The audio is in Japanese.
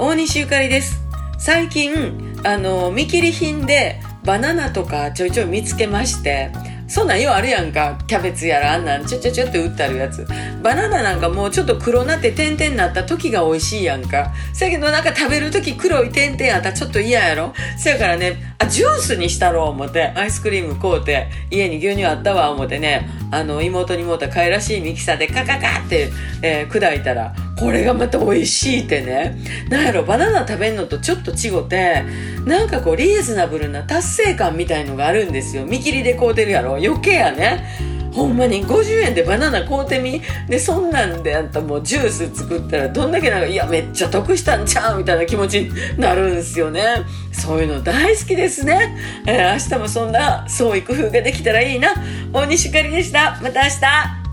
大西ゆかりです。最近あの見切り品でバナナとかちょいちょい見つけましてそんなんようあるやんか。キャベツやらあんなんちょちょちょって売ってあるやつ。バナナなんかもうちょっと黒なって点々になった時が美味しいやんか。せやけどなんか食べる時黒い点々あったらちょっと嫌やろ。せやからねあジュースにしたろう思ってアイスクリーム買うて家に牛乳あったわ思ってねあの妹にもうたかいらしいミキサーでカカカって、えー、砕いたらこれがまた美味しいってね。なんやろバナナ食べんのとちょっと違ってなんかこうリーズナブルな達成感みたいのがあるんですよ。見切りで買うてるやろ。余計やね。ほんまに50円でバナナ買うてみ。でそんなんであんたもうジュース作ったらどんだけなんかいやめっちゃ得したんちゃうみたいな気持ちになるんすよね。そういうの大好きですね、えー、明日もそんな創意工夫ができたらいいな。大西ゆかりでした。また明日。